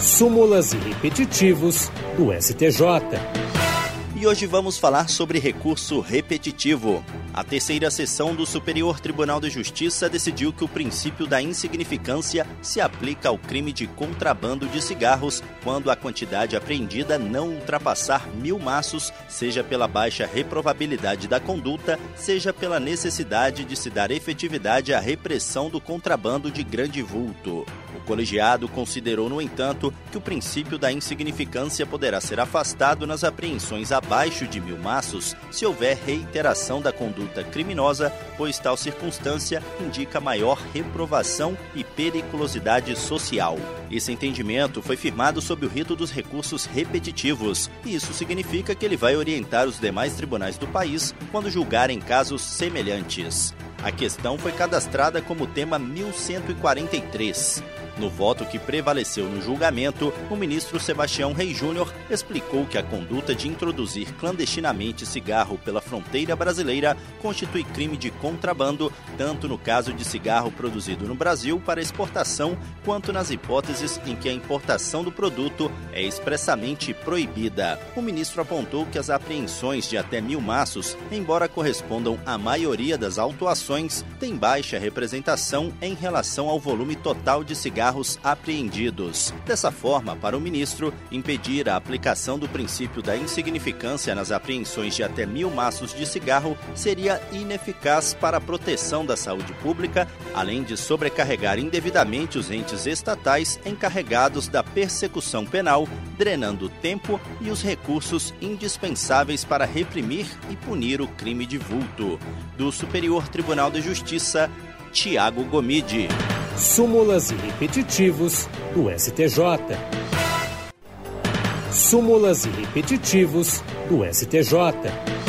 súmulas e repetitivos do STJ. E hoje vamos falar sobre recurso repetitivo. A terceira sessão do Superior Tribunal de Justiça decidiu que o princípio da insignificância se aplica ao crime de contrabando de cigarros quando a quantidade apreendida não ultrapassar mil maços, seja pela baixa reprovabilidade da conduta, seja pela necessidade de se dar efetividade à repressão do contrabando de grande vulto. O colegiado considerou, no entanto, que o princípio da insignificância poderá ser afastado nas apreensões abaixo de mil maços se houver reiteração da conduta criminosa, pois tal circunstância indica maior reprovação e periculosidade social. Esse entendimento foi firmado sob o rito dos recursos repetitivos, e isso significa que ele vai orientar os demais tribunais do país quando julgarem casos semelhantes. A questão foi cadastrada como tema 1143. No voto que prevaleceu no julgamento, o ministro Sebastião Rei Júnior explicou que a conduta de introduzir clandestinamente cigarro pela fronteira brasileira constitui crime de contrabando, tanto no caso de cigarro produzido no Brasil para exportação, quanto nas hipóteses em que a importação do produto é expressamente proibida. O ministro apontou que as apreensões de até mil maços, embora correspondam à maioria das autuações, têm baixa representação em relação ao volume total de cigarro carros apreendidos. Dessa forma, para o ministro, impedir a aplicação do princípio da insignificância nas apreensões de até mil maços de cigarro seria ineficaz para a proteção da saúde pública, além de sobrecarregar indevidamente os entes estatais encarregados da persecução penal, drenando o tempo e os recursos indispensáveis para reprimir e punir o crime de vulto. Do Superior Tribunal de Justiça, Tiago Gomide súmulas e repetitivos do STJ. Súmulas e repetitivos do STJ.